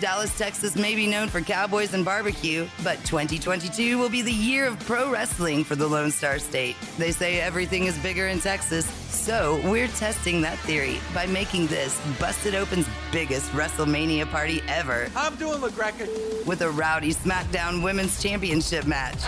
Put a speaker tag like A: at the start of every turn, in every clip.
A: Dallas, Texas may be known for cowboys and barbecue, but 2022 will be the year of pro wrestling for the Lone Star State. They say everything is bigger in Texas, so we're testing that theory by making this Busted Open's biggest WrestleMania party ever.
B: I'm doing LaGreca.
A: With a rowdy SmackDown Women's Championship match.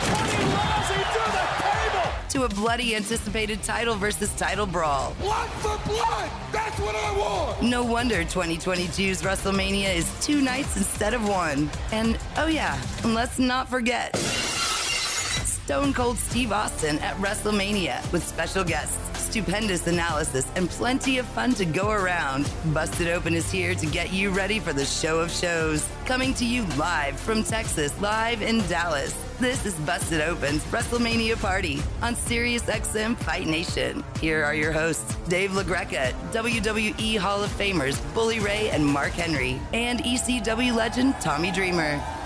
A: To a bloody anticipated title versus title brawl.
C: Blood for blood! That's what I want!
A: No wonder 2022's WrestleMania is two nights instead of one. And oh, yeah, let's not forget Stone Cold Steve Austin at WrestleMania with special guests, stupendous analysis, and plenty of fun to go around. Busted Open is here to get you ready for the show of shows. Coming to you live from Texas, live in Dallas. This is Busted Open's WrestleMania Party on Sirius XM Fight Nation. Here are your hosts, Dave LaGreca, WWE Hall of Famers Bully Ray and Mark Henry, and ECW legend Tommy Dreamer.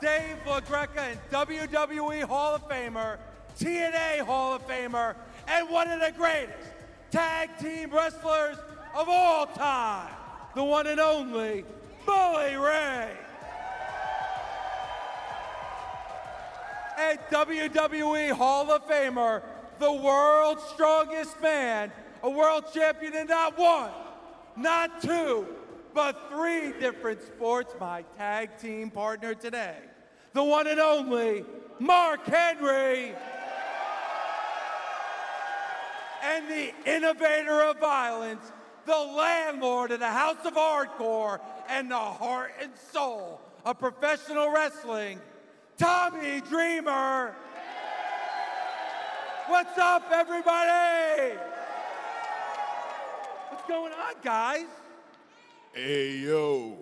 B: Dave LaGreca and WWE Hall of Famer, TNA Hall of Famer, and one of the greatest tag team wrestlers of all time, the one and only Bully Ray. And WWE Hall of Famer, the world's strongest man, a world champion in not one, not two, but three different sports, my tag team partner today, the one and only Mark Henry and the innovator of violence, the landlord of the House of Hardcore, and the heart and soul of professional wrestling, Tommy Dreamer. What's up, everybody? What's going on, guys?
C: Hey, yo.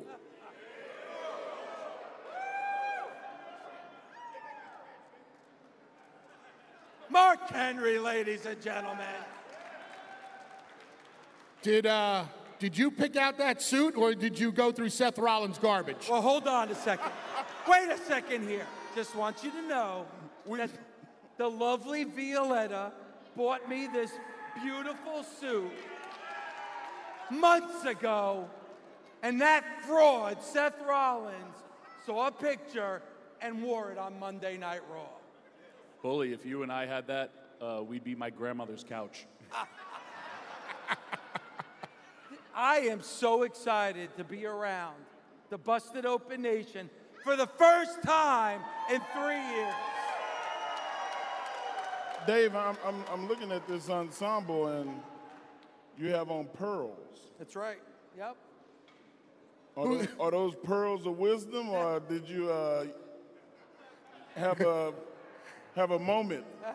B: Mark Henry, ladies and gentlemen.
D: Did uh did you pick out that suit or did you go through Seth Rollins' garbage?
B: Well, hold on a second. Wait a second here. Just want you to know that the lovely Violetta bought me this beautiful suit months ago, and that fraud, Seth Rollins, saw a picture and wore it on Monday Night Raw.
E: Bully, if you and I had that, uh, we'd be my grandmother's couch.
B: I am so excited to be around the Busted Open Nation for the first time in three years.
C: Dave, I'm, I'm, I'm looking at this ensemble and you have on pearls.
B: That's right. Yep.
C: Are those, are those pearls of wisdom or did you uh, have, a, have a moment?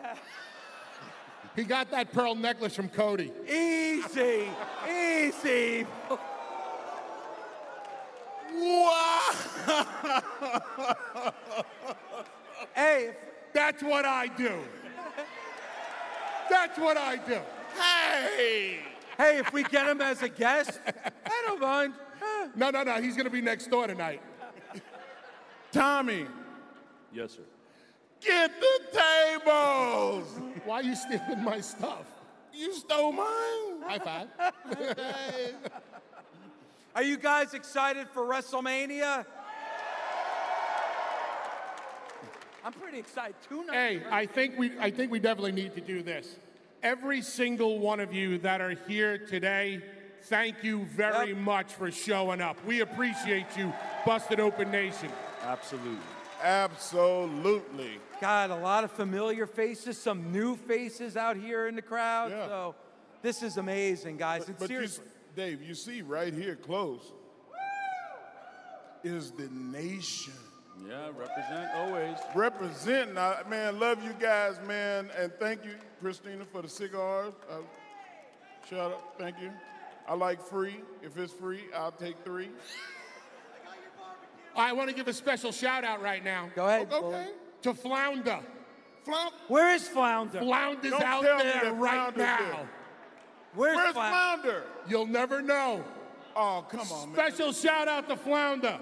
D: He got that pearl necklace from Cody.
B: Easy, easy. hey, if-
D: That's what I do. That's what I do.
C: Hey!
B: hey, if we get him as a guest, I don't mind.
D: No, no, no. He's gonna be next door tonight.
C: Tommy,
E: Yes, sir.
C: Get the tables!
D: Why are you stealing my stuff?
C: You stole mine?
D: High five.
B: Are you guys excited for WrestleMania? I'm pretty excited. Two nights.
D: Hey, I think we I think we definitely need to do this. every single one of you that are here today, thank you very
B: Yep.
D: much for showing up. We appreciate you, Busted Open Nation.
E: Absolutely.
C: Absolutely.
B: God, a lot of familiar faces, some new faces out here in the crowd.
C: Yeah.
B: So this is amazing, guys.
C: But,
B: and
C: but you, Dave, you see right here close is the nation.
E: Yeah, represent always.
C: Representing, I, man, love you guys, man, and thank you, Christina, for the cigars. Uh, shout out, thank you. I like free. If it's free, I'll take three.
D: I want to give a special shout out right now
B: go ahead.
C: Okay.
D: to Flounder.
C: Flounder.
B: Where is Flounder?
D: Flounder's
C: Don't
D: out
C: tell me
D: there
C: that
D: right
C: Flounder's
D: now.
C: there.
B: Where's,
C: where's
B: Flounder?
C: Flounder?
D: You'll never know.
C: Oh, come on, man.
D: Special shout out to Flounder.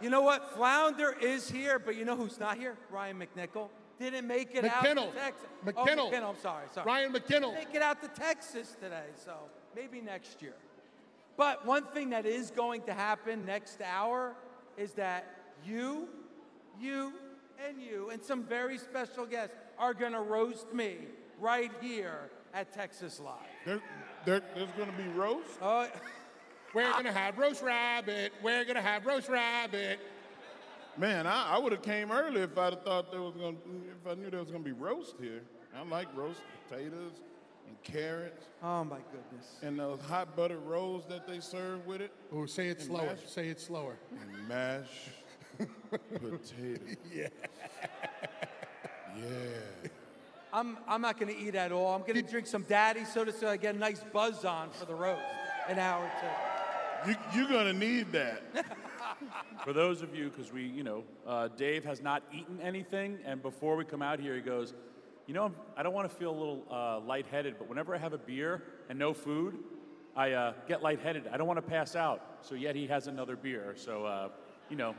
B: You know what? Flounder is here, but you know who's not here? Ryan McNichol. Didn't make it out
D: McKinnell.
B: to Texas.
D: Oh, McKinnell.
B: Oh, McKinnell, I'm sorry. sorry.
D: Ryan McKinnell.
B: Make it out to Texas today, so maybe next year. But one thing that is going to happen next hour is that you, you, and you, and some very special guests are going to roast me right here at Texas Live.
C: There, there, there's going to be roast?
B: Oh,
D: We're gonna have roast rabbit. We're gonna have roast rabbit.
C: Man, I, I would have came early if I'd have thought there was going to, if I knew there was going to be roast here. I like roast potatoes and carrots
B: oh my goodness.
C: and those hot buttered rolls that they serve with it.
D: Oh, say it
C: And
D: slower.
C: mash.
D: Say it slower.
C: And mashed potatoes. Yeah. Yeah.
B: I'm, I'm not going to eat at all. I'm going to drink some daddy soda so I get a nice buzz on for the roast an hour or two.
C: You, you're going to need that.
E: For those of you, because we, you know, uh, Dave has not eaten anything, and before we come out here, he goes, you know, I don't want to feel a little uh, lightheaded, but whenever I have a beer and no food, I uh, get lightheaded. I don't want to pass out. So yet he has another beer. So, uh, you know,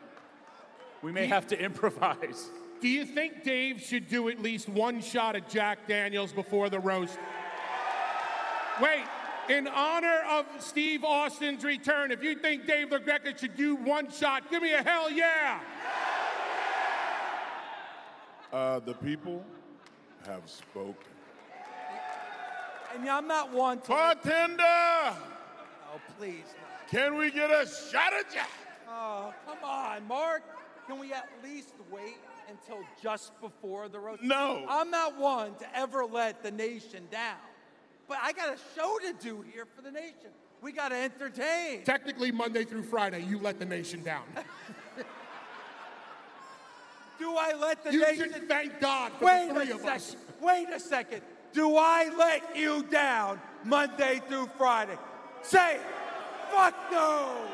E: we may have to improvise.
D: Do you think Dave should do at least one shot at Jack Daniels before the roast? Wait, in honor of Steve Austin's return, if you think Dave LaGreca should do one shot, give me a hell yeah!
C: Uh, the people have spoken.
B: And I'm not one to.
C: Bartender,
B: Oh, please.
C: can we get a shot of Jack?
B: Oh, come on, Mark. Can we at least wait until just before the roast?
C: No.
B: I'm not one to ever let the nation down. But I got a show to do here for the nation. We got to entertain.
D: Technically, Monday through Friday, you let the nation down.
B: Do I let the
D: You
B: nation
D: should thank God for
B: Wait
D: the three
B: a
D: of us.
B: second. Wait a second. Do I let you down Monday through Friday? Say it. Fuck no.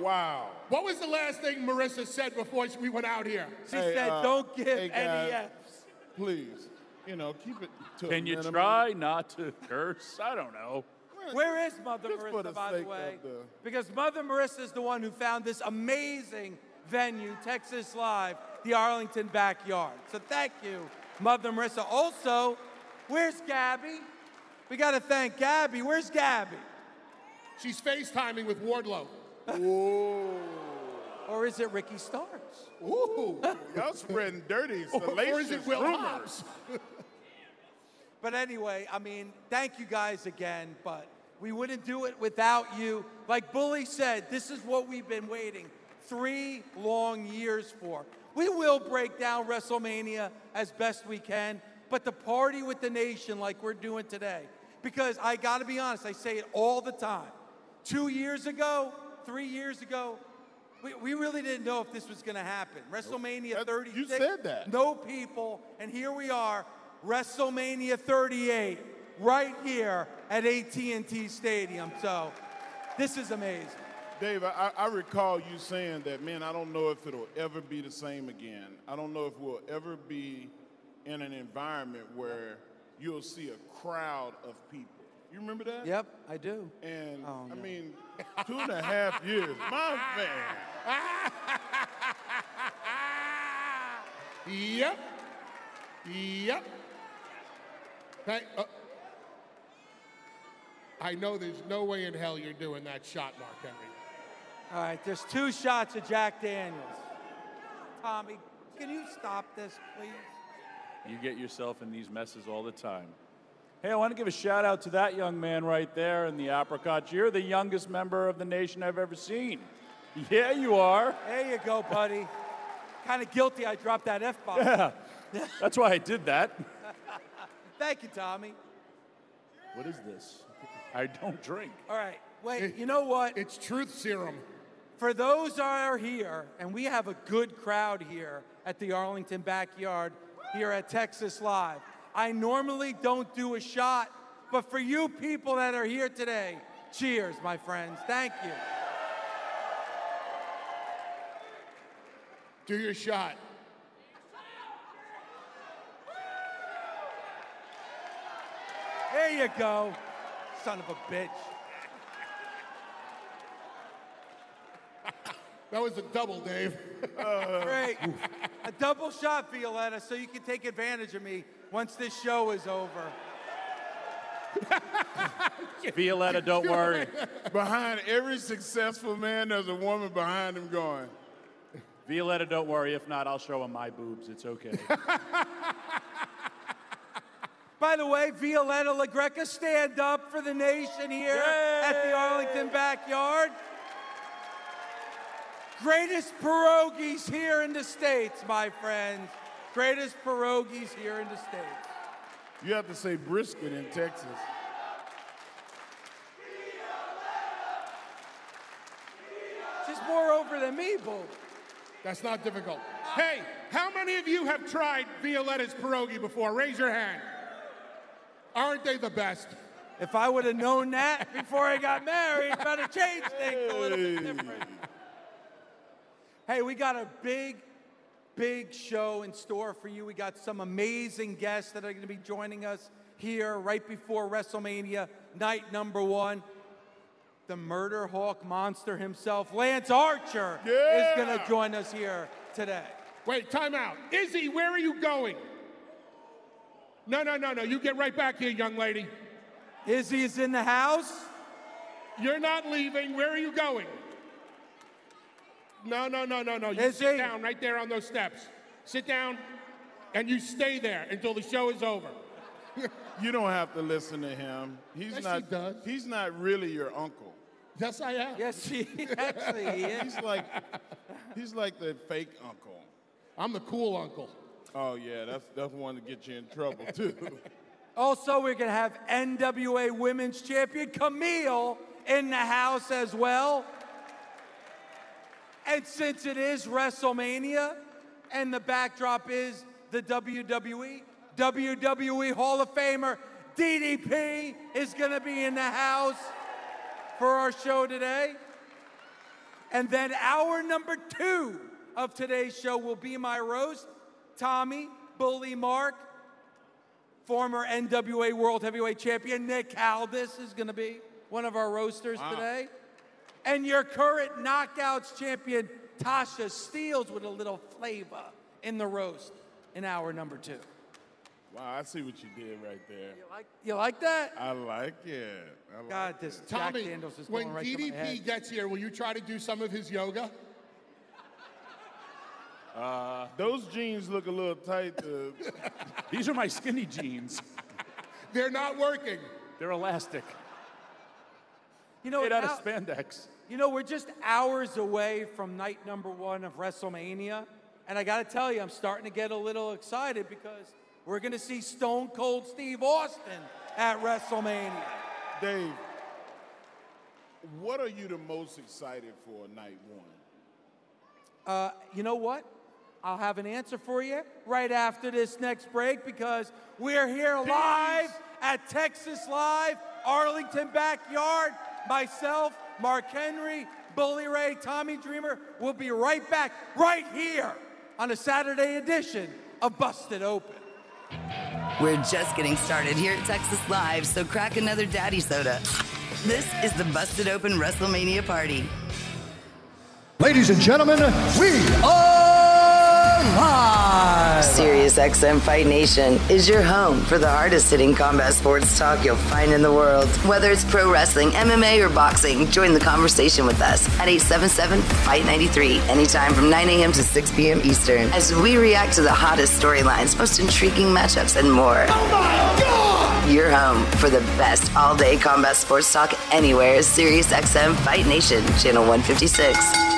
C: Wow.
D: What was the last thing Marissa said before we went out here?
B: She
C: Hey,
B: said,
C: uh,
B: don't give
C: hey,
B: any
C: guys.
B: F's.
C: Please, you know, keep it to a
E: Can you
C: minimum.
E: try not to curse? I don't know.
B: Where is Mother
C: Just
B: Marissa,
C: the
B: by the way?
C: the-
B: Because Mother Marissa is the one who found this amazing venue, Texas Live, the Arlington backyard. So thank you, Mother Marissa. Also, where's Gabby? We got to thank Gabby. Where's Gabby?
D: She's FaceTiming with Wardlow. Ooh.
B: Or is it Ricky Starks?
C: Ooh, y'all spreading dirty, salacious
D: or is it Will
C: rumors.
D: Hobbs?
B: But anyway, I mean, thank you guys again, but we wouldn't do it without you. Like Bully said, this is what we've been waiting three long years for. We will break down WrestleMania as best we can, but to party with the nation like we're doing today, because I gotta be honest, I say it all the time. Two years ago, three years ago, we, we really didn't know if this was gonna happen. WrestleMania
C: That-
B: 36.
C: you said that.
B: No people, and here we are, WrestleMania 38, right here at AT&T Stadium. So, this is amazing.
C: Dave, I, I recall you saying that, man, I don't know if it'll ever be the same again. I don't know if we'll ever be in an environment where you'll see a crowd of people. You remember that?
B: Yep, I do.
C: And
B: Oh,
C: I
B: no.
C: mean, two and a half years, my man.
D: Yep. Yep. Thank, uh, I know there's no way in hell you're doing that shot, Mark Henry.
B: All right, there's two shots of Jack Daniels. Tommy, can you stop this, please?
E: You get yourself in these messes all the time. Hey, I want to give a shout out to that young man right there in the apricot. You're the youngest member of the nation I've ever seen. Yeah, you are.
B: There you go, buddy. kind of guilty I dropped that F bomb.
E: Yeah. That's why I did that.
B: Thank you, Tommy.
E: What is this? I don't drink.
B: All right, wait, you know what?
D: It's truth serum.
B: For those that are here, and we have a good crowd here at the Arlington backyard here at Texas Live. I normally don't do a shot, but for you people that are here today, cheers, my friends. Thank you.
D: Do your shot.
B: There you go, son of a bitch.
D: That was a double, Dave.
B: Great. A double shot, Violetta, so you can take advantage of me once this show is over.
E: Violetta, don't worry.
C: Behind every successful man, there's a woman behind him going,
E: Violetta, don't worry. If not, I'll show him my boobs. It's okay.
B: By the way, Violetta LaGreca, stand up for the nation here at the Arlington backyard. Greatest pierogies here in the States, my friends. Greatest pierogies here in the States.
C: you have to say brisket in Texas.
B: She's more over than me, boo.
D: That's not difficult. Hey, how many of you have tried Violetta's pierogi before? Raise your hand. Aren't they the best?
B: If I would have known that before I got married, better change things a little bit different. Hey, we got a big, big show in store for you. We got some amazing guests that are going to be joining us here right before WrestleMania, night number one. The murder hawk monster himself, Lance Archer, is going to join us here today.
D: Wait, time out. Izzy, where are you going? No, no, no, no. You get right back here, young lady.
B: Izzy is in the house.
D: You're not leaving. Where are you going? No, no, no, no, no. You
B: Izzy.
D: sit down right there on those steps. Sit down, and you stay there until the show is over.
C: You don't have to listen to him. He's
D: Yes,
C: not.
D: he does.
C: He's not really your uncle.
D: Yes, I am.
B: Yes, he actually he is.
C: He's like, he's like the fake uncle.
D: I'm the cool uncle.
C: Oh yeah, that's that's one to get you in trouble too.
B: Also, we're going to have NWA Women's Champion Camille in the house as well. And since it is WrestleMania and the backdrop is the WWE, WWE Hall of Famer DDP is going to be in the house for our show today. And then hour number two of today's show will be my roast. Tommy, Bully Mark, former NWA World Heavyweight Champion Nick Aldis is going to be one of our roasters today. And your current Knockouts champion Tasha Steelz with a little flavor in the roast in hour number two.
C: wow, I see what you did right there.
B: You like, you like that?
C: I like it. I like
B: God, this
D: Tommy,
B: Jack Daniels is
D: when
B: going right to my
D: DDP
B: head.
D: gets here, will you try to do some of his yoga?
C: Uh, those jeans look a little tight. To,
E: These are my skinny jeans.
D: They're not working.
E: They're elastic.
B: You know,
E: Made out of
B: now-
E: spandex.
B: You know, we're just hours away from night number one of WrestleMania. And I got to tell you, I'm starting to get a little excited because we're going to see Stone Cold Steve Austin at WrestleMania.
C: Dave, what are you the most excited for night one?
B: Uh, you know what? I'll have an answer for you right after this next break because we're here live at Texas Live, Arlington Backyard. Myself, Mark Henry, Bully Ray, Tommy Dreamer will be right back right here on a Saturday edition of Busted Open.
A: We're just getting started here at Texas Live, so crack another daddy soda. This is the Busted Open WrestleMania party.
F: Ladies and gentlemen, we are
B: live.
A: SiriusXM Fight Nation is your home for the hardest hitting combat sports talk you'll find in the world. Whether it's pro wrestling, MMA, or boxing, join the conversation with us at 877 Fight 93, anytime from 9 a.m. to 6 p.m. Eastern, as we react to the hottest storylines, most intriguing matchups, and more. Oh my God! Your home for the best all day combat sports talk anywhere is SiriusXM Fight Nation, channel 156.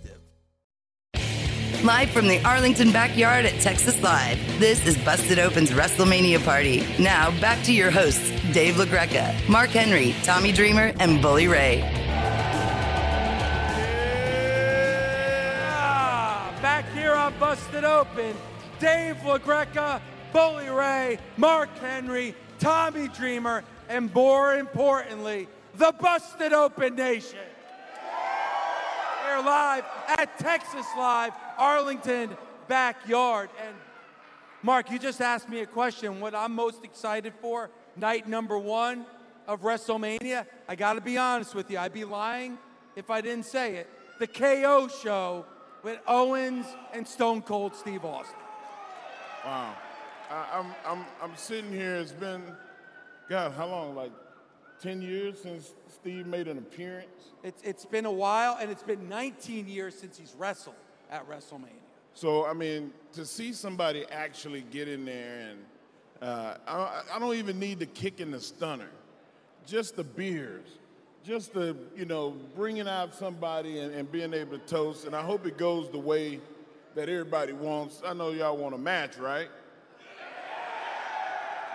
A: Live from the Arlington backyard at Texas Live, this is Busted Open's WrestleMania Party. Now, back to your hosts, Dave LaGreca, Mark Henry, Tommy Dreamer, and Bully Ray.
B: Yeah! Back here on Busted Open, Dave LaGreca, Bully Ray, Mark Henry, Tommy Dreamer, and more importantly, the Busted Open Nation. We're live at Texas Live, Arlington backyard. And Mark, you just asked me a question. What I'm most excited for, night number one of WrestleMania, I got to be honest with you. I'd be lying if I didn't say it. The KO show with Owens and Stone Cold Steve Austin.
C: Wow. I, I'm, I'm, I'm sitting here, it's been, God, how long? Like 10 years since Steve made an appearance?
B: It's, it's been a while, and it's been 19 years since he's wrestled at WrestleMania.
C: So, I mean, to see somebody actually get in there and uh, I, I don't even need the kick and the stunner, just the beers, just the, you know, bringing out somebody and, and being able to toast. And I hope it goes the way that everybody wants. I know y'all want a match, right?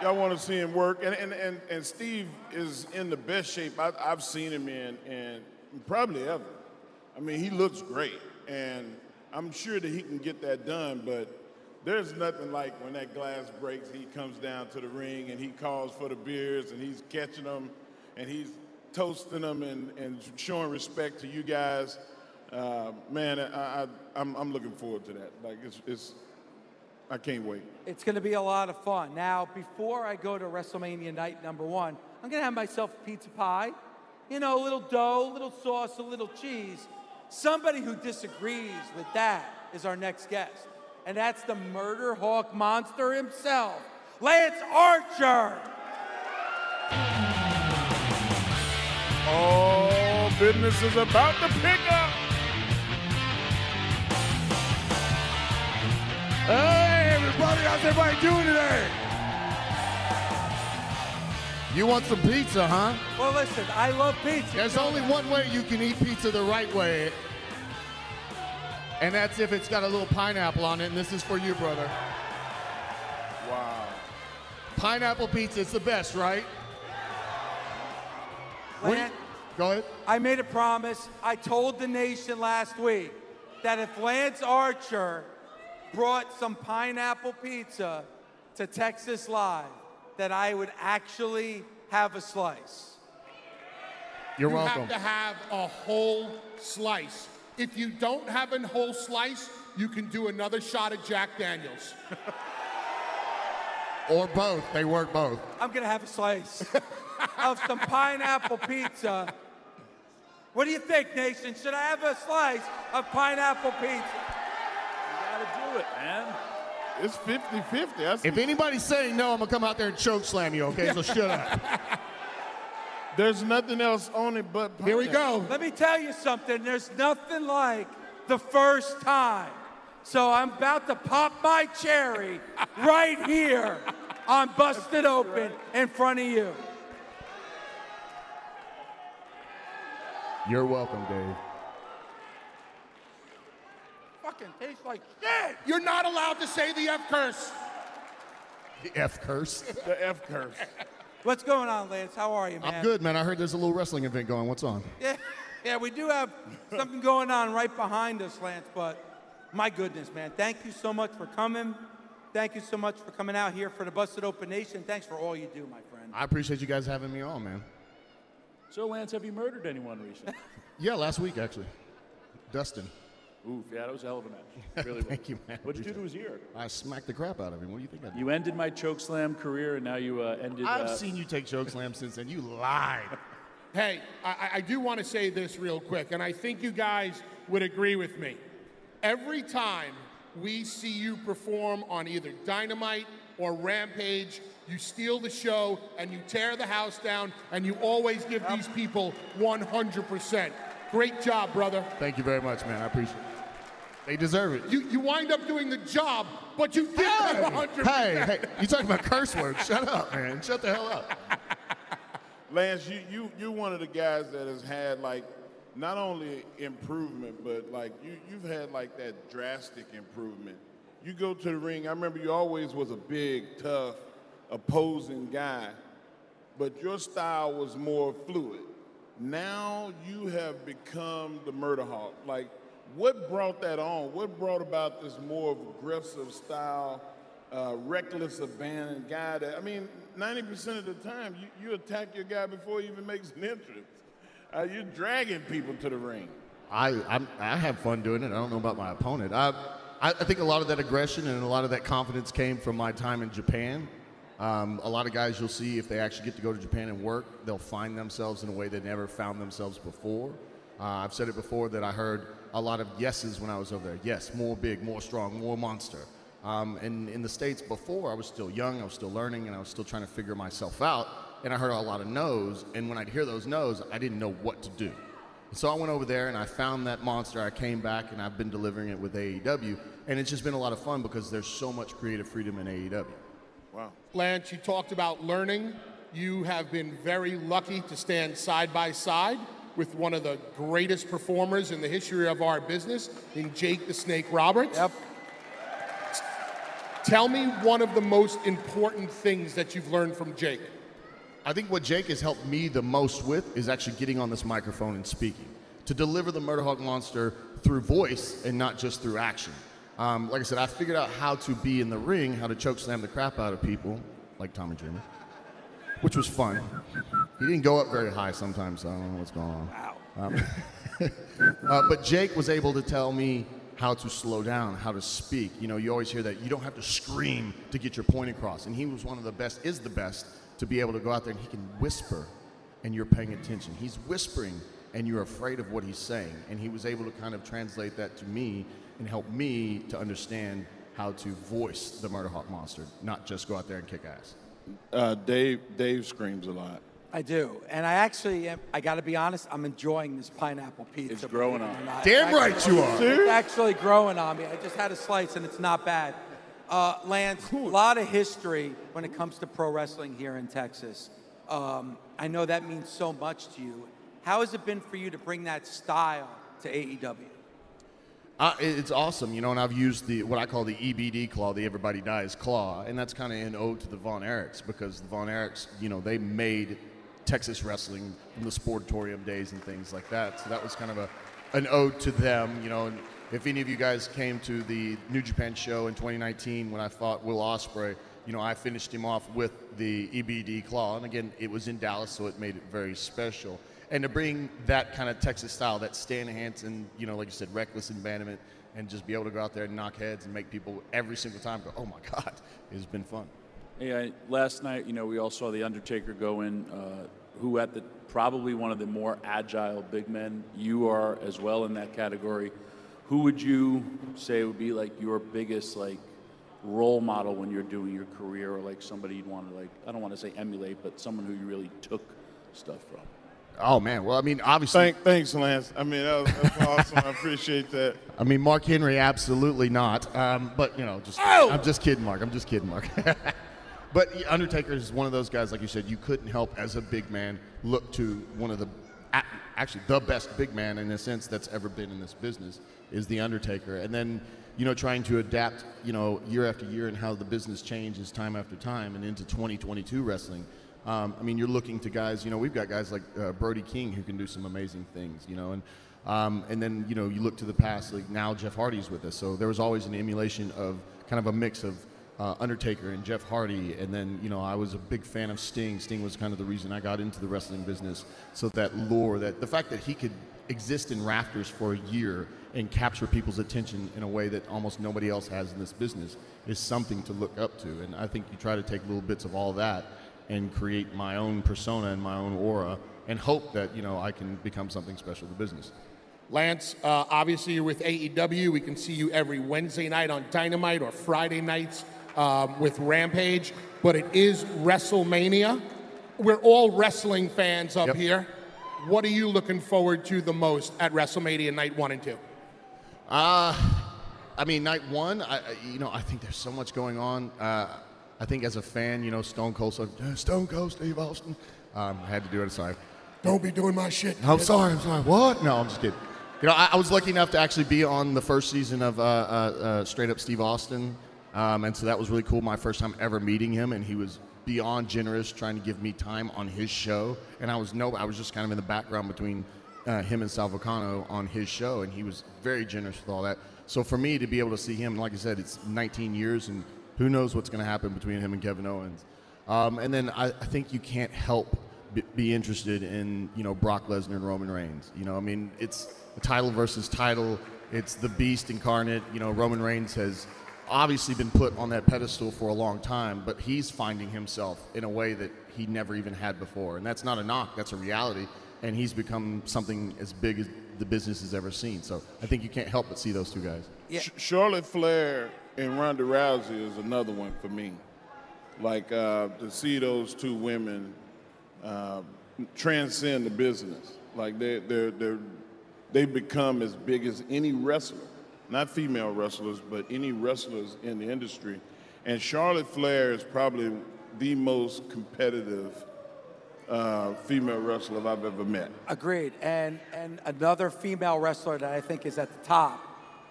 C: Y'all want to see him work. And, and, and, and Steve is in the best shape I, I've seen him in, and probably ever. I mean, he looks great. And I'm sure that he can get that done, but there's nothing like when that glass breaks, he comes down to the ring and he calls for the beers and he's catching them and he's toasting them and, and showing respect to you guys. Uh, man, I, I, I'm, I'm looking forward to that. Like, it's, it's I can't wait.
B: It's going to be a lot of fun. Now, before I go to WrestleMania night number one, I'm going to have myself a pizza pie. You know, a little dough, a little sauce, a little cheese. Somebody who disagrees with that is our next guest. And that's the murder hawk monster himself, Lance Archer.
C: Oh, business is about to pick up.
F: Hey, everybody, how's everybody doing today? You want some pizza, huh?
B: Well, listen, I love pizza.
F: There's only one way you can eat pizza the right way, and that's if it's got a little pineapple on it, and this is for you, brother.
C: Wow.
F: Pineapple pizza is the best, right? What do you- Go ahead.
B: I made a promise. I told the nation last week that if Lance Archer brought some pineapple pizza to Texas Live, that I would actually have a slice.
F: You're
D: you
F: welcome.
D: have to have a whole slice. If you don't have a whole slice, you can do another shot of Jack Daniels.
F: Or both. They work both.
B: I'm gonna have a slice of some pineapple pizza. What do you think, Nation? Should I have a slice of pineapple pizza?
E: You Gotta do it, man.
C: It's 50 50.
F: If anybody's saying no, I'm gonna come out there and choke slam you. Okay, so shut up.
C: There's nothing else on it but
D: Here we go.
B: Let me tell you something. There's nothing like the first time So I'm about to pop my cherry right here on Busted Open in front of you.
F: You're welcome, Dave.
B: Fucking tastes like shit.
D: You're not allowed to say the F curse.
F: The F curse.
C: The F curse.
B: What's going on, Lance? How are you, man?
F: I'm good, man. I heard there's a little wrestling event going. What's on?
B: Yeah, yeah, we do have something going on right behind us, Lance, but my goodness, man. Thank you so much for coming. Thank you so much for coming out here for the Busted Open Nation. Thanks for all you do, my friend.
F: I appreciate you guys having me on, man.
E: So, Lance, have you murdered anyone recently?
F: Yeah, last week actually. Dustin.
E: Oof, yeah, that was a hell of a match. Really was.
F: Thank you, man.
E: What'd you do to his ear?
F: I smacked the crap out of him. What do you think I did?
E: You ended my chokeslam career, and now you uh, ended.
F: I've
E: uh,
F: seen you take choke slams since then. You lied.
D: Hey, I, I do want to say this real quick, and I think you guys would agree with me. Every time we see you perform on either Dynamite or Rampage, you steal the show and you tear the house down, and you always give these people 100%. Great job, brother.
F: Thank you very much, man. I appreciate it. They deserve it.
D: You, you wind up doing the job, but you give them 100%.
F: Hey, hey, you talking about curse words? Shut up, man. Shut the hell up.
C: Lance, you, you, you're one of the guys that has had like not only improvement, but like you, you've had like that drastic improvement. You go to the ring, I remember you always was a big, tough, opposing guy, but your style was more fluid. Now you have become the murder hawk. Like, what brought that on? What brought about this more aggressive style, uh, reckless abandon guy that, I mean, 90% of the time, you, you attack your guy before he even makes an entrance. Uh, you're dragging people to the ring.
F: I I'm, I have fun doing it. I don't know about my opponent. I, I think a lot of that aggression and a lot of that confidence came from my time in Japan. Um, a lot of guys you'll see if they actually get to go to Japan and work, they'll find themselves in a way they never found themselves before. Uh, I've said it before that I heard a lot of yeses when I was over there. Yes, more big, more strong, more monster. Um, and in the States before, I was still young, I was still learning, and I was still trying to figure myself out. And I heard a lot of no's, and when I'd hear those no's, I didn't know what to do. So I went over there and I found that monster. I came back and I've been delivering it with AEW. And it's just been a lot of fun because there's so much creative freedom in AEW.
C: Wow.
D: Lance, you talked about learning. You have been very lucky to stand side by side with one of the greatest performers in the history of our business, in Jake the Snake Roberts.
B: Yep.
D: Tell me one of the most important things that you've learned from Jake.
F: I think what Jake has helped me the most with is actually getting on this microphone and speaking. To deliver the Murder Hawk Monster through voice and not just through action. Um, like I said, I figured out how to be in the ring, how to choke slam the crap out of people, like Tommy Dreamer, which was fun. He didn't go up very high sometimes, so I don't know what's going on. Um, uh, but Jake was able to tell me how to slow down, how to speak. You know, you always hear that you don't have to scream to get your point across. And he was one of the best, is the best, to be able to go out there and he can whisper and you're paying attention. He's whispering and you're afraid of what he's saying. And he was able to kind of translate that to me and help me to understand how to voice the Murder Hawk monster, not just go out there and kick ass.
C: Uh, Dave, Dave screams a lot.
B: I do. And I actually, am, I got to be honest, I'm enjoying this pineapple pizza.
E: It's growing on
B: or
E: you.
B: not.
F: Damn
B: It's
F: right
B: actually-
F: you are.
B: It's actually growing on me. I just had a slice and it's not bad. Uh, Lance, a lot of history when it comes to pro wrestling here in Texas. Um, I know that means so much to you. How has it been for you to bring that style to AEW?
F: Uh, it's awesome, you know, and I've used the what I call the EBD claw, the Everybody Dies claw, and that's kind of an ode to the Von Erichs because the Von Erichs, you know, they made Texas wrestling from the Sportatorium days and things like that. So that was kind of a an ode to them, you know. And if any of you guys came to the New Japan show in 2019 when I fought Will Ospreay, you know, I finished him off with the EBD claw, and again, it was in Dallas, so it made it very special and to bring that kind of Texas style, that Stan Hansen, you know, like you said, reckless abandonment, and just be able to go out there and knock heads and make people every single time go, oh my God, it's been fun.
E: Hey, last night, you know, we all saw the Undertaker go in, uh, who at the probably one of the more agile big men. You are as well in that category. Who would you say would be like your biggest like role model when you're doing your career, or like somebody you'd want to like? I don't want to say emulate, but someone who you really took stuff from.
F: Oh man, well I mean obviously.
C: Thank, thanks, Lance. I mean that was, that's awesome. I appreciate that.
F: I mean Mark Henry, absolutely not. Um, but you know, just
B: Oh!
F: I'm just kidding, Mark. I'm just kidding, Mark. but Undertaker is one of those guys, like you said, you couldn't help as a big man look to one of the, actually the best big man in a sense that's ever been in this business is the Undertaker, and then you know trying to adapt, you know, year after year and how the business changes time after time and into 2022 wrestling. Um, I mean, you're looking to guys. You know, we've got guys like uh, Brody King who can do some amazing things. You know, and um, and then you know you look to the past. Like now, Jeff Hardy's with us, so there was always an emulation of kind of a mix of uh, Undertaker and Jeff Hardy. And then you know I was a big fan of Sting. Sting was kind of the reason I got into the wrestling business. So that lore, that the fact that he could exist in rafters for a year and capture people's attention in a way that almost nobody else has in this business is something to look up to. And I think you try to take little bits of all that and create my own persona and my own aura and hope that you know I can become something special to the business.
D: Lance, uh, obviously you're with AEW. We can see you every Wednesday night on Dynamite or Friday nights um, with Rampage, but it is WrestleMania. We're all wrestling fans up
F: Yep.
D: here. What are you looking forward to the most at WrestleMania night one and two?
F: Uh, I mean, night one, I, I- you know, I think there's so much going on. Uh, I think as a fan, you know, Stone Cold, so, "Uh, Stone Cold Steve Austin. Um, I had to do it. Sorry.
D: Don't be doing my shit.
F: I'm sorry. I'm sorry. What? No, I'm just kidding. You know, I, I was lucky enough to actually be on the first season of uh, uh, uh, Straight Up Steve Austin, um, and so that was really cool. My first time ever meeting him, and he was beyond generous, trying to give me time on his show. And I was no, I was just kind of in the background between uh, him and Sal Vulcano on his show, and he was very generous with all that. So for me to be able to see him, like I said, it's 19 years, and who knows what's going to happen between him and Kevin Owens. Um, and then I, I think you can't help be, be interested in you know Brock Lesnar and Roman Reigns. You know, I mean, it's a title versus title. It's the Beast incarnate. You know, Roman Reigns has obviously been put on that pedestal for a long time, but he's finding himself in a way that he never even had before, and that's not a knock. That's a reality, and he's become something as big as the business has ever seen. So I think you can't help but see those two guys.
C: Sh- Charlotte Flair and Ronda Rousey is another one for me. Like uh, to see those two women uh, transcend the business. Like they they they they become as big as any wrestler, not female wrestlers, but any wrestlers in the industry. And Charlotte Flair is probably the most competitive uh, female wrestler I've ever met.
B: Agreed. And and another female wrestler that I think is at the top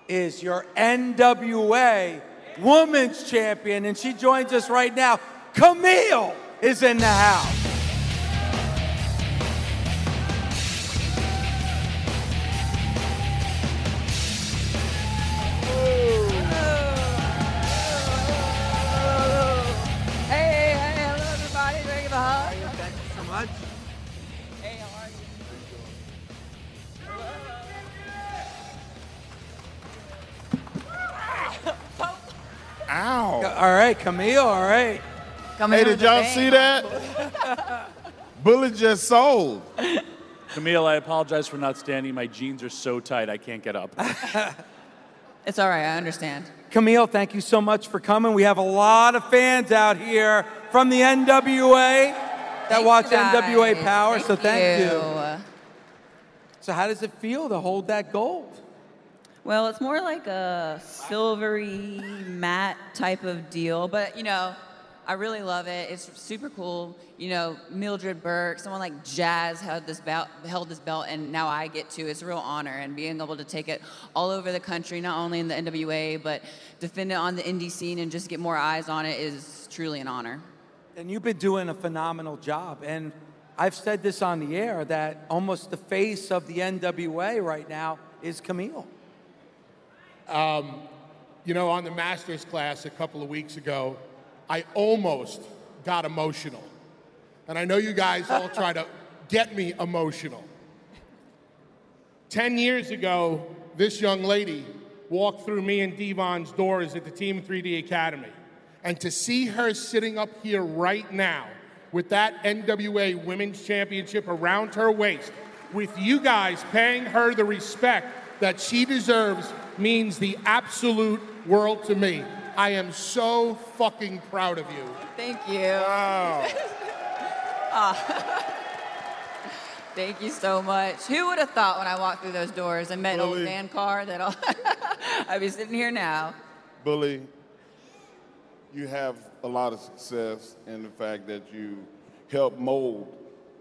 B: is your NWA Women's Champion, and she joins us right now. Camille is in the house. All right, Camille. All right.
G: Coming
C: Hey, did y'all
G: bang.
C: see that? Bully just sold.
E: Camille, I apologize for not standing. My jeans are so tight I can't get up.
G: It's all right. I understand.
B: Camille, thank you so much for coming. We have a lot of fans out here from the NWA that
G: Thank
B: watch. NWA Power, so thank you.
G: you.
B: So, how does it feel to hold that gold?
G: Well, it's more like a silvery matte type of deal, but you know, I really love it. It's super cool. You know, Mildred Burke, someone like Jazz held this belt, held this belt, and now I get to. It's a real honor, and being able to take it all over the country, not only in the NWA, but defend it on the indie scene and just get more eyes on it is truly an honor.
B: And you've been doing a phenomenal job. And I've said this on the air that almost the face of the NWA right now is Camille.
D: Um, you know, on the master's class a couple of weeks ago, I almost got emotional. And I know you guys all try to get me emotional. Ten years ago, this young lady walked through me and D-Von's doors at the Team 3D Academy. And to see her sitting up here right now with that NWA Women's Championship around her waist, with you guys paying her the respect that she deserves, means the absolute world to me. I am so fucking proud of you.
G: Thank you.
C: Wow.
G: Thank you so much. Who would have thought when I walked through those doors and met an old
C: Bully.
G: man car that I'll, I'd be sitting here now?
C: Bully, you have a lot of success in the fact that you helped mold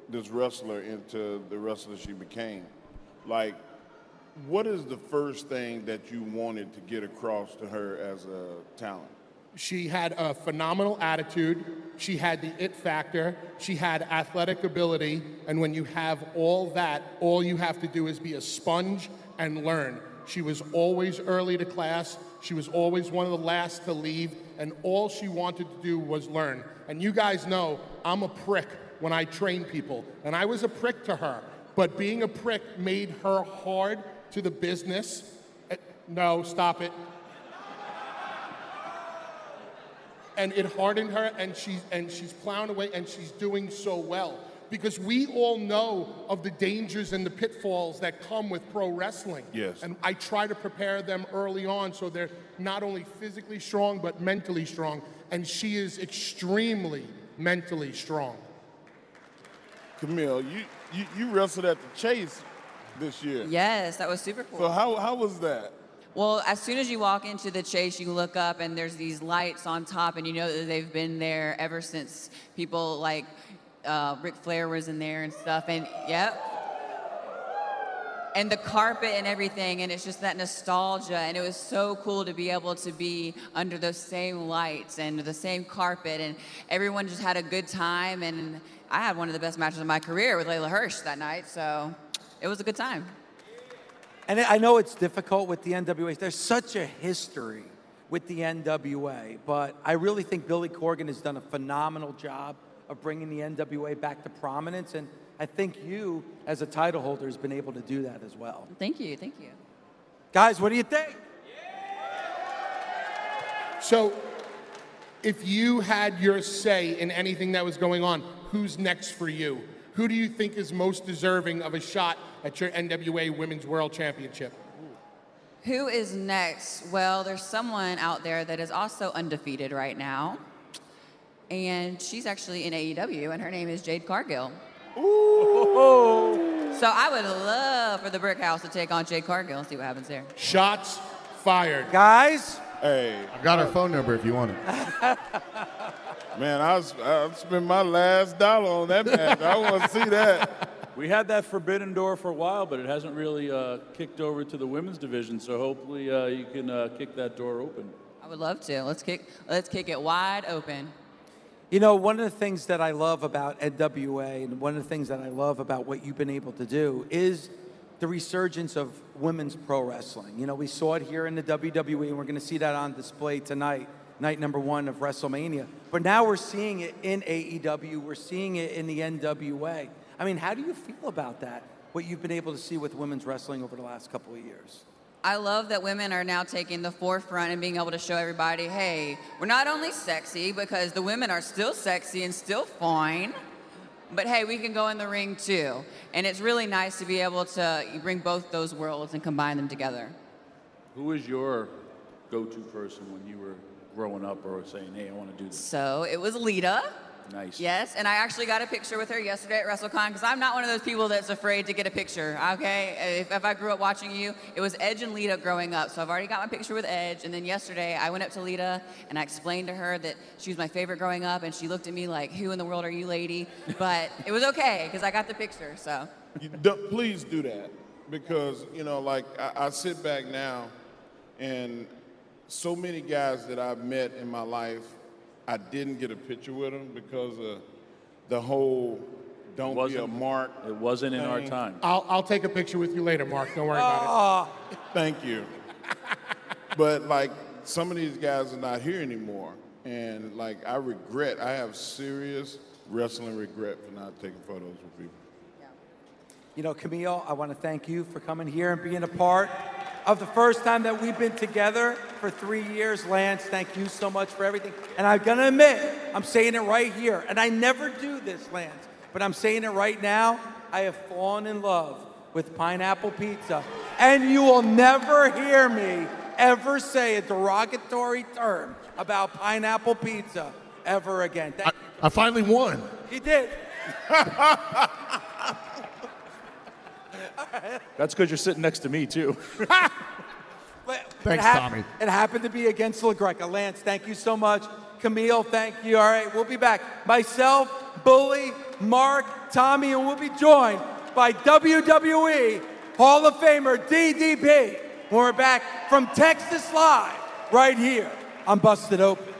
C: this wrestler into the wrestler she became. Like, what is the first thing that you wanted to get across to her as a talent?
D: She had a phenomenal attitude. She had the it factor. She had athletic ability. And when you have all that, all you have to do is be a sponge and learn. She was always early to class. She was always one of the last to leave. And all she wanted to do was learn. And you guys know I'm a prick when I train people. And I was a prick to her. But being a prick made her hard to the business. Eh, No, stop it. and it hardened her and she's and she's plowing away and she's doing so well because we all know of the dangers and the pitfalls that come with pro wrestling
C: Yes.
D: and i try to prepare them early on so they're not only physically strong but mentally strong and she is extremely mentally strong
C: Camille, you, you, you wrestled at the Chase this year.
G: Yes, that was super cool.
C: So how, how was that?
G: Well, as soon as you walk into the chase, you look up and there's these lights on top, and you know that they've been there ever since people like uh, Ric Flair was in there and stuff. And yep. And the carpet and everything, and it's just that nostalgia. And it was so cool to be able to be under those same lights and the same carpet, and everyone just had a good time. And I had one of the best matches of my career with Leyla Hirsch that night, so it was a good time.
B: And I know it's difficult with the NWA. There's such a history with the NWA, but I really think Billy Corgan has done a phenomenal job of bringing the NWA back to prominence. And I think you, as a title holder, has been able to do that as well.
G: Thank you, thank you.
B: Guys, what do you think?
D: so if you had your say in anything that was going on who's next for you who do you think is most deserving of a shot at your nwa women's world championship
G: Who is next? Well, there's someone out there that is also undefeated right now. And she's actually in AEW, and her name is Jade Cargill. Ooh. So I would love for the Brick House to take on Jade Cargill and see what happens there.
D: Shots fired.
B: Guys,
C: Hey,
F: I've got her phone number if you want it.
C: man, I was, I spent my last dollar on that match. I want to see that.
E: We had that forbidden door for a while, but it hasn't really uh, kicked over to the women's division. So hopefully uh, you can uh, kick that door open.
G: I would love to. Let's kick let's kick it wide open.
B: You know, one of the things that I love about NWA and one of the things that I love about what you've been able to do is the resurgence of women's pro wrestling. You know, we saw it here in the WWE, and we're going to see that on display tonight, night number one of WrestleMania. But now we're seeing it in AEW, we're seeing it in the NWA. I mean, how do you feel about that? What you've been able to see with women's wrestling over the last couple of years?
G: I love that women are now taking the forefront and being able to show everybody, hey, we're not only sexy because the women are still sexy and still fine, but hey, we can go in the ring too. And it's really nice to be able to bring both those worlds and combine them together.
E: Who was your go-to person when you were growing up or saying, hey, I want to do this?
G: So it was Lita.
E: Nice.
G: Yes, and I actually got a picture with her yesterday at WrestleCon because I'm not one of those people that's afraid to get a picture. Okay, if, if I grew up watching you, it was Edge and Lita growing up, so I've already got my picture with Edge. And then yesterday, I went up to Lita and I explained to her that she was my favorite growing up, and she looked at me like, "Who in the world are you, lady?" But it was okay because I got the picture. So
C: You don't, please do that because you know, like I, I sit back now, and so many guys that I've met in my life, I didn't get a picture with them because of the whole "don't be a
E: Wasn't-
C: mark."
E: It wasn't in our time.
D: I'll, I'll take a picture with you later, Mark. Don't worry about it. Ah.
C: Thank you. but like some of these guys are not here anymore, and like I regret. I have serious wrestling regret for not taking photos with people.
B: You know, Camille, I want to thank you for coming here and being a part of the first time that we've been together for three years. Lance, thank you so much for everything. And I'm going to admit, I'm saying it right here, and I never do this, Lance, but I'm saying it right now. I have fallen in love with pineapple pizza, and you will never hear me ever say a derogatory term about pineapple pizza ever again. Thank
F: I finally won.
B: He did.
E: That's because you're sitting next to me, too.
F: Thanks,
B: it hap-
F: Tommy.
B: It happened to be against LaGreca. Lance, thank you so much. Camille, thank you. All right, we'll be back. Myself, Bully, Mark, Tommy, and we'll be joined by WWE Hall of Famer DDP. When we're back from Texas Live, right here on Busted Open.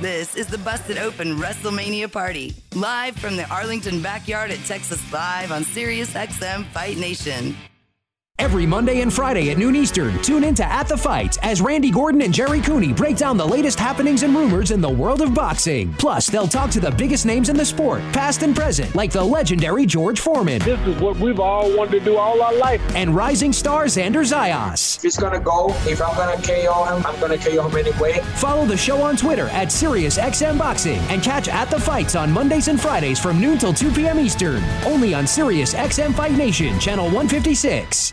A: This is the Busted Open WrestleMania Party, live from the Arlington backyard at Texas Live on Sirius XM Fight Nation.
H: Every Monday and Friday at noon Eastern, tune in to At the Fight as Randy Gordon and Jerry Cooney break down the latest happenings and rumors in the world of boxing. Plus, they'll talk to the biggest names in the sport, past and present, like the legendary George Foreman.
I: This is what we've all wanted to do all our life.
H: And rising star Xander Zayas.
I: If he's gonna go, if I'm gonna KO him, I'm gonna KO him anyway.
H: Follow the show on Twitter at SiriusXM Boxing and catch At the Fights on Mondays and Fridays from noon till 2 p.m. Eastern. Only on SiriusXM Fight Nation, Channel 156.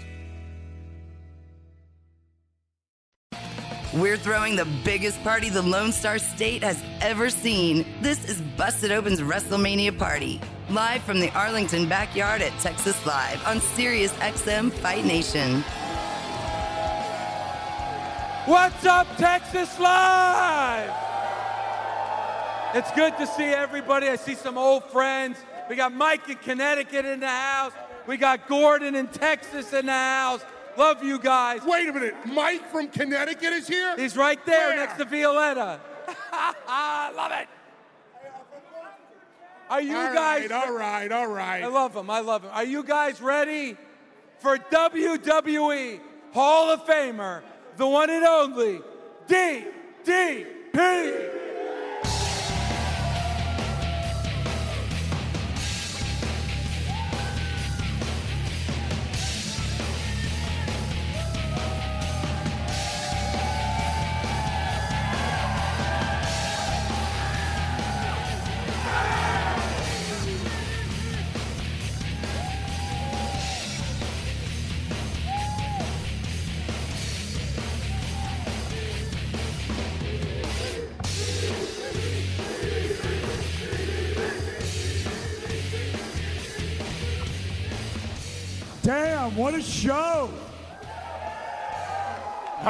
A: We're throwing the biggest party the Lone Star State has ever seen. This is Busted Open's WrestleMania Party, live from the Arlington backyard at Texas Live on Sirius XM Fight Nation.
B: What's up, Texas Live? It's good to see everybody. I see some old friends. We got Mike in Connecticut in the house. We got Gordon in Texas in the house. Love you guys.
D: Wait a minute. Mike from Connecticut is here?
B: He's right there
D: Where?
B: next to Violetta. I love it. Are you
D: All
B: guys?
D: right, all right, all right.
B: I love him. I love him. Are you guys ready for WWE Hall of Famer, the one and only DDP?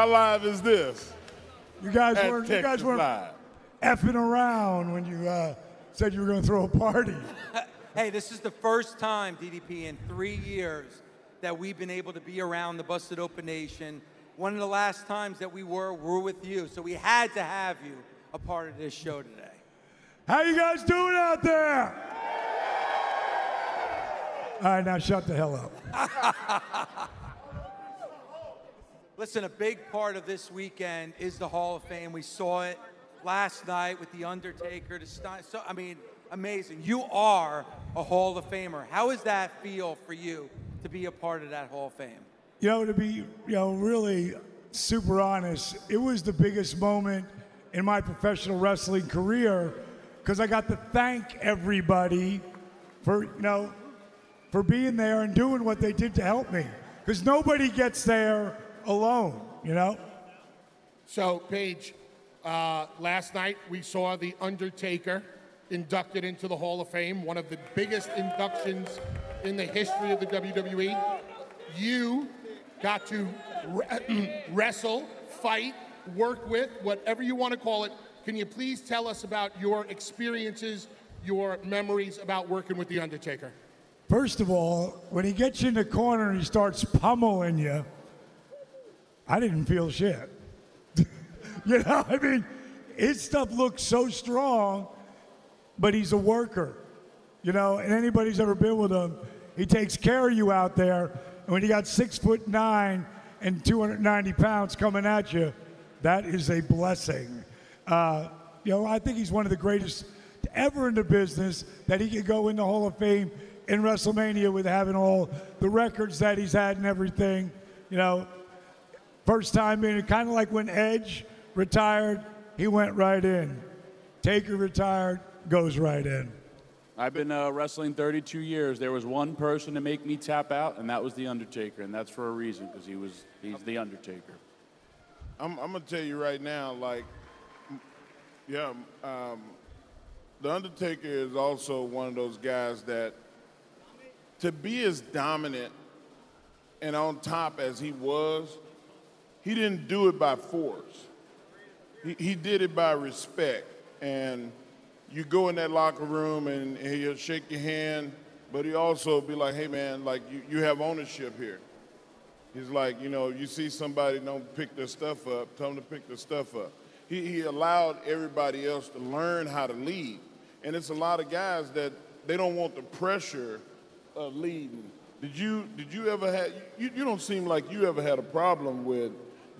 C: How live is this?
J: You guys
C: At
J: weren't you guys weren't
C: Live.
J: effing around when you uh, said you were going to throw a party.
B: Hey, this is the first time, DDP, in three years that we've been able to be around the Busted Open Nation. One of the last times that we were, we were with you. So we had to have you a part of this show today.
J: How you guys doing out there? All right, now shut the hell up.
B: Listen, a big part of this weekend is the Hall of Fame. We saw it last night with The Undertaker. To st- so, I mean, amazing. You are a Hall of Famer. How does that feel for you to be a part of that Hall of Fame?
J: You know, to be you know really super honest, it was the biggest moment in my professional wrestling career because I got to thank everybody for you know for being there and doing what they did to help me because nobody gets there alone. You know.
D: So, Page, uh, last night we saw The Undertaker inducted into the Hall of Fame, one of the biggest inductions in the history of the WWE. You got to re- wrestle, fight, work with, whatever you want to call it. Can you please tell us about your experiences, your memories about working with The Undertaker?
J: First of all, when he gets you in the corner and he starts pummeling you, I didn't feel shit. you know, I mean, his stuff looks so strong, but he's a worker. You know, and anybody's ever been with him, he takes care of you out there. And when you got six foot nine and 290 pounds coming at you, that is a blessing. Uh, you know, I think he's one of the greatest ever in the business that he could go in the Hall of Fame in WrestleMania with having all the records that he's had and everything. You know, first time in, kind of like when Edge retired, he went right in. Taker retired, goes right in.
E: I've been uh, wrestling 32 years. There was one person to make me tap out, and that was The Undertaker, and that's for a reason because he was he's The Undertaker.
C: I'm, I'm gonna tell you right now, like, yeah, um, the Undertaker is also one of those guys that, to be as dominant and on top as he was, he didn't do it by force. He, he did it by respect. And you go in that locker room and he'll shake your hand, but he also be like, hey man, like you, you have ownership here. He's like, you know, you see somebody don't pick their stuff up, tell them to pick their stuff up. He, he allowed everybody else to learn how to lead. And it's a lot of guys that they don't want the pressure of leading. Did you did you ever have you, you don't seem like you ever had a problem with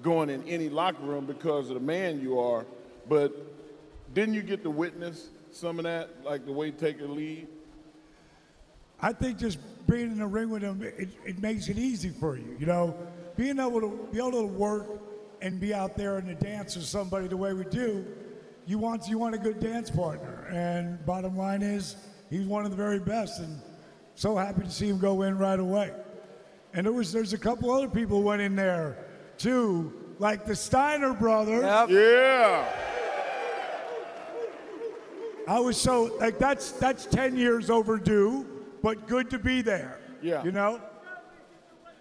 C: going in any locker room because of the man you are, but didn't you get to witness some of that, like the way take a lead?
J: I think just being in the ring with him, it, it makes it easy for you. You know, being able to be able to work and be out there in the dance with somebody the way we do, you want you want a good dance partner. And bottom line is, he's one of the very best, and so happy to see him go in right away. And there was there's a couple other people went in there too, like the Steiner brothers.
C: Yeah.
J: I was so like that's that's ten years overdue, but good to be there.
C: Yeah.
J: You know?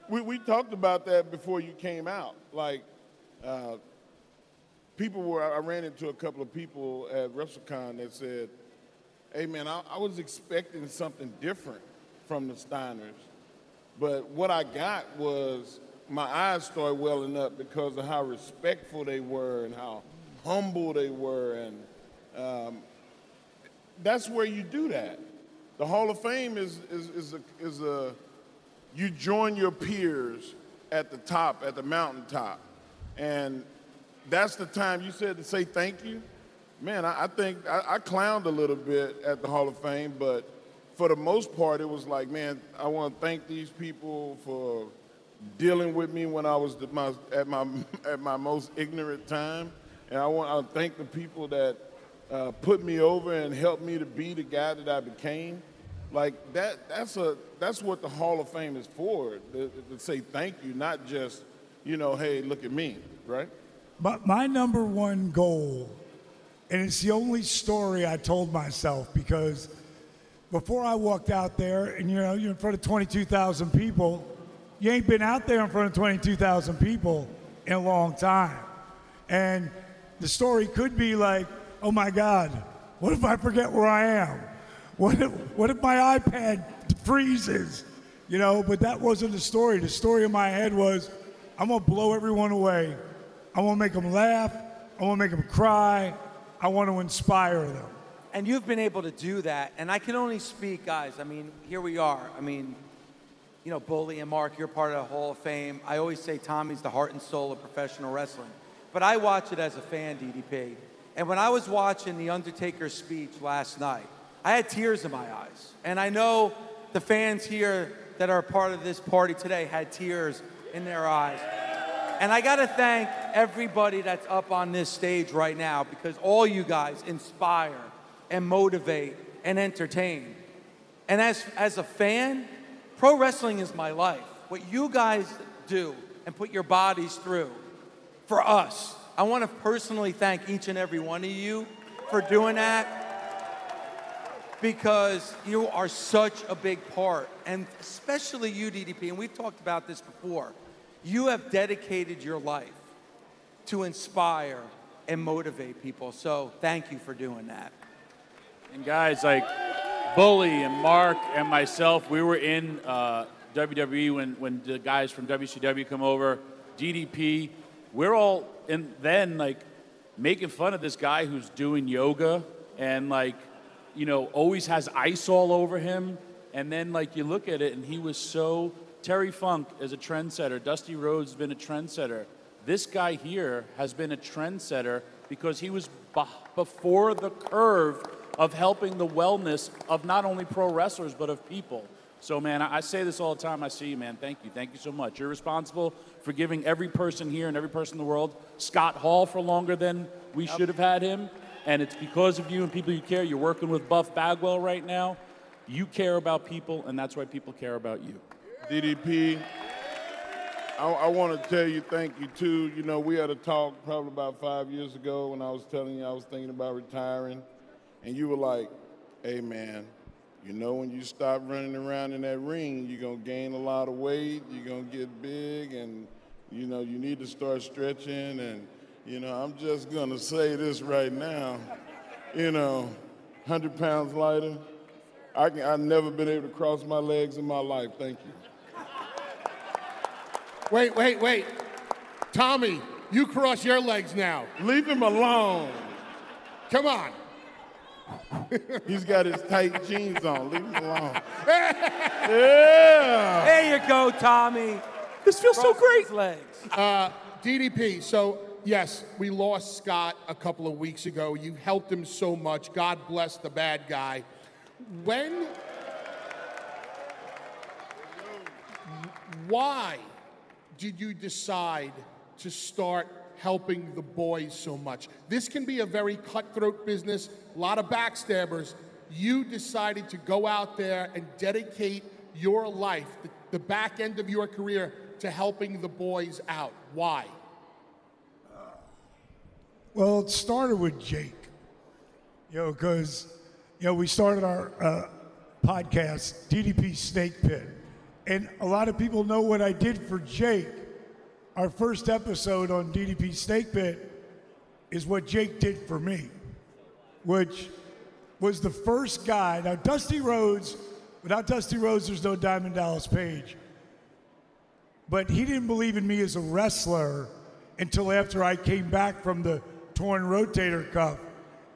C: We, we talked about that before you came out. Like, uh, people were, I ran into a couple of people at WrestleCon that said, hey man, I, I was expecting something different from the Steiners. But what I got was my eyes started welling up because of how respectful they were and how humble they were. And um, that's where you do that. The Hall of Fame is, is, is, a, is a, you join your peers at the top, at the mountaintop. And that's the time you said to say thank you. Man, I, I think I, I clowned a little bit at the Hall of Fame, but for the most part, it was like, man, I want to thank these people for dealing with me when I was my, at, my, at my most ignorant time. And I want to thank the people that uh, put me over and helped me to be the guy that I became. Like that, that's a that's what the Hall of Fame is for. To, to say thank you, not just, you know, hey, look at me, right?
J: But my number one goal, and it's the only story I told myself because before I walked out there, and you know, you're in front of 22,000 people, you ain't been out there in front of 22,000 people in a long time. And the story could be like, oh my God, what if I forget where I am? What if, what if my iPad freezes? You know, but that wasn't the story. The story in my head was, I'm gonna blow everyone away. I want to make them laugh. I want to make them cry. I want to inspire them.
B: And you've been able to do that. And I can only speak, guys. I mean, here we are. I mean, you know, Bully and Mark, you're part of the Hall of Fame. I always say Tommy's the heart and soul of professional wrestling. But I watch it as a fan, DDP. And when I was watching The Undertaker's speech last night, I had tears in my eyes. And I know the fans here that are part of this party today had tears in their eyes. And I got to thank everybody that's up on this stage right now because all you guys inspire and motivate and entertain. And as, as a fan, pro wrestling is my life. What you guys do and put your bodies through for us. I want to personally thank each and every one of you for doing that because you are such a big part, and especially you, DDP, and we've talked about this before. You have dedicated your life to inspire and motivate people. So thank you for doing that.
E: And guys like Bully and Mark and myself, we were in uh, WWE when, when the guys from WCW come over. DDP. We're all and then like making fun of this guy who's doing yoga and like you know always has ice all over him. And then like you look at it and he was so Terry Funk is a trendsetter. Dusty Rhodes has been a trendsetter. This guy here has been a trendsetter because he was before the curve of helping the wellness of not only pro wrestlers but of people. So, man, I I say this all the time. I see you, man. Thank you. Thank you so much. You're responsible for giving every person here and every person in the world Scott Hall for longer than we should have had him. And it's because of you and people you care. You're working with Buff Bagwell right now. You care about people, and that's why people care about you.
C: DDP, I, I want to tell you thank you too. You know, we had a talk probably about five years ago when I was telling you I was thinking about retiring, and you were like, "Hey, man, you know when you stop running around in that ring, you're gonna gain a lot of weight. You're gonna get big, and you know you need to start stretching. And you know, I'm just gonna say this right now. You know, 100 pounds lighter. I can, I've never been able to cross my legs in my life. Thank you.
D: Wait, wait, wait. Tommy, you cross your legs now.
C: Leave him alone.
D: Come on.
C: He's got his tight jeans on. Leave him alone.
B: Yeah. There you go, Tommy.
D: This feels so great.
B: his legs.
D: Uh, DDP, so yes, we lost Scott a couple of weeks ago. You helped him so much. God bless the bad guy. When, why did you decide to start helping the boys so much? This can be a very cutthroat business, a lot of backstabbers. You decided to go out there and dedicate your life, the, the back end of your career, to helping the boys out. Why?
J: Well, it started with Jake, you know, because, you know, we started our uh, podcast, DDP Snake Pit. And a lot of people know what I did for Jake. Our first episode on DDP Snake Pit is what Jake did for me, which was the first guy. Now, Dusty Rhodes, without Dusty Rhodes, there's no Diamond Dallas Page. But he didn't believe in me as a wrestler until after I came back from the torn rotator cuff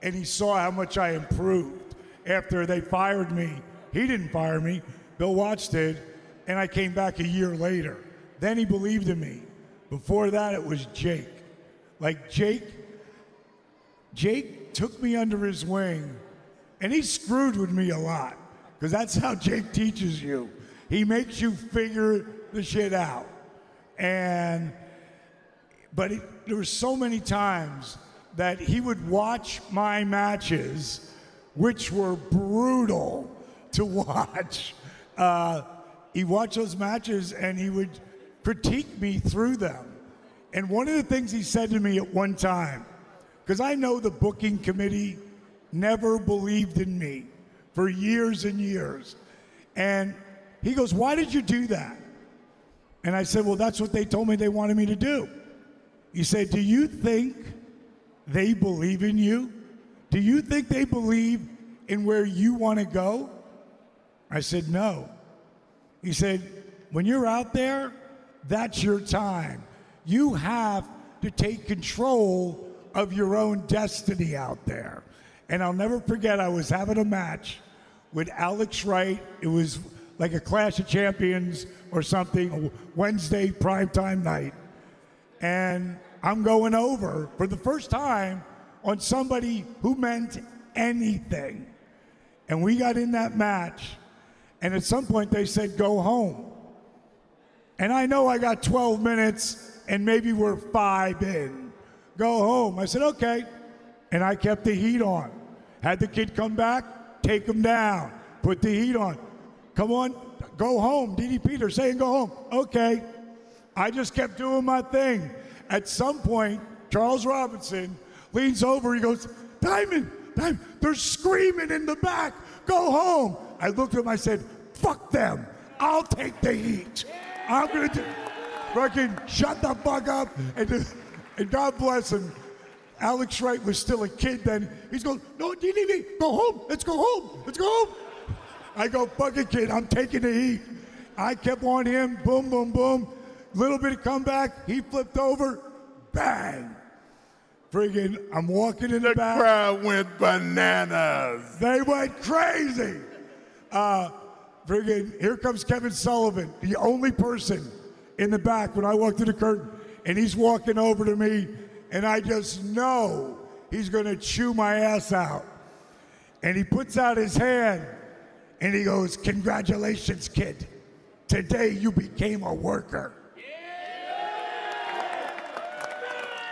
J: and he saw how much I improved after they fired me. He didn't fire me, Bill Watts did, and I came back a year later. Then he believed in me. Before that, it was Jake. Like Jake, Jake took me under his wing and he screwed with me a lot because that's how Jake teaches you. He makes you figure the shit out. And, but it, there were so many times that he would watch my matches, which were brutal to watch. Uh, he watched those matches and he would critique me through them. And one of the things he said to me at one time, because I know the booking committee never believed in me for years and years. And he goes, Why did you do that? And I said, Well, that's what they told me they wanted me to do. He said, Do you think they believe in you? Do you think they believe in where you want to go? I said, No. He said, When you're out there, that's your time. You have to take control of your own destiny out there. And I'll never forget, I was having a match with Alex Wright. It was like a Clash of Champions or something, Wednesday primetime night. And I'm going over for the first time on somebody who meant anything. And we got in that match, and at some point they said, Go home. And I know I got 12 minutes, and maybe we're five in. Go home. I said, Okay. And I kept the heat on. Had the kid come back, take him down, put the heat on. Come on, go home. DDP, they're saying go home. Okay. I just kept doing my thing. At some point, Charles Robinson leans over. He goes, Diamond, Diamond, they're screaming in the back. Go home. I looked at him. I said, fuck them. I'll take the heat. I'm going to fucking shut the fuck up. And, and God bless him. Alex Wright was still a kid then. He's going, no, DDP, go home. Let's go home. Let's go home. I go, fuck it, kid. I'm taking the heat. I kept on him. Boom, boom, boom. Little bit of comeback. He flipped over. Bang. Friggin', I'm walking in the,
C: The
J: back.
C: crowd went bananas.
J: They went crazy. Uh, friggin', here comes Kevin Sullivan, the only person in the back when I walked through the curtain, and he's walking over to me, and I just know he's gonna chew my ass out. And he puts out his hand, and he goes, Congratulations, kid. Today you became a worker.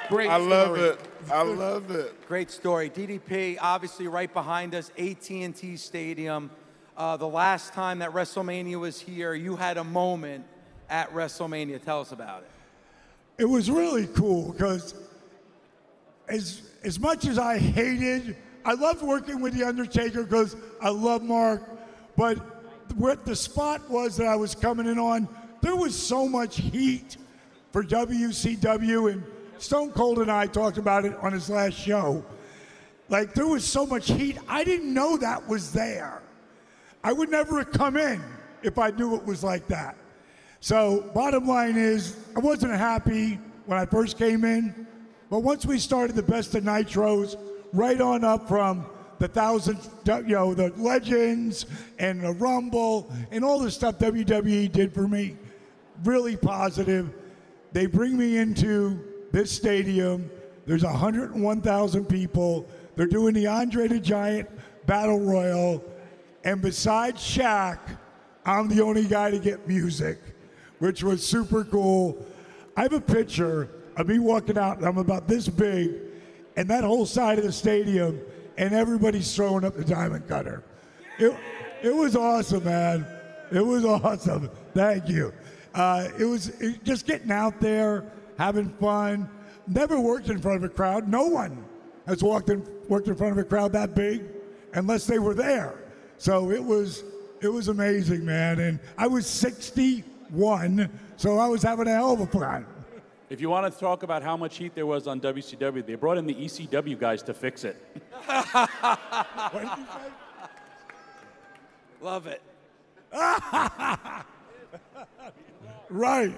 B: Great story.
C: I love it. I love it.
B: Great story. DDP, obviously right behind us, AT&T Stadium. Uh, the last time that WrestleMania was here, you had a moment at WrestleMania. Tell us about it.
J: it was really cool because as as much as I hated, I loved working with the Undertaker because I love Mark, but what the spot was that I was coming in on, there was so much heat for WCW, and Stone Cold and I talked about it on his last show. Like there was so much heat, I didn't know that was there. I would never have come in if I knew it was like that. So, bottom line is, I wasn't happy when I first came in, but once we started the best of Nitros, right on up from the thousand, you know, the legends and the Rumble and all the stuff WWE did for me, really positive. They bring me into this stadium. There's 101,000 people. They're doing the Andre the Giant Battle Royal. And besides Shaq, I'm the only guy to get music, which was super cool. I have a picture of me walking out, and I'm about this big, and that whole side of the stadium, and everybody's throwing up the diamond cutter. It, it was awesome, man. It was awesome. Thank you. Uh, it was it, just getting out there, having fun. Never worked in front of a crowd. No one has walked in, worked in front of a crowd that big unless they were there. So it was it was amazing, man. And I was 61, so I was having a hell of a time.
E: If you want to talk about how much heat there was on WCW, they brought in the ECW guys to fix it.
B: Love it.
J: right.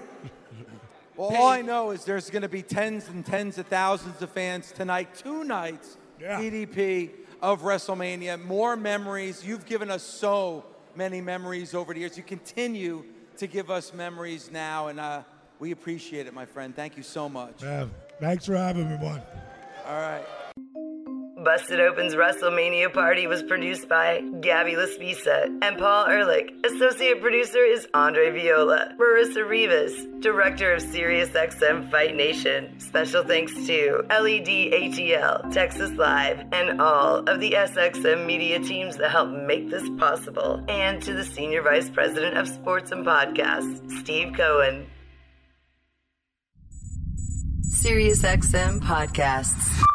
B: Well, all I know is there's going to be tens and tens of thousands of fans tonight, two nights, DDP of WrestleMania. More memories. You've given us so many memories over the years. You continue to give us memories now, and uh, we appreciate it, my friend. Thank you so much.
J: Yeah, thanks for having me, bud.
B: All right.
A: Busted Open's WrestleMania party was produced by Gabby Laspisa and Paul Ehrlich. Associate producer is Andre Viola. Marissa Rivas, director of SiriusXM Fight Nation. Special thanks to LED ATL, Texas Live, and all of the SXM media teams that help make this possible. And to the Senior Vice President of Sports and Podcasts, Steve Cohen. SiriusXM Podcasts.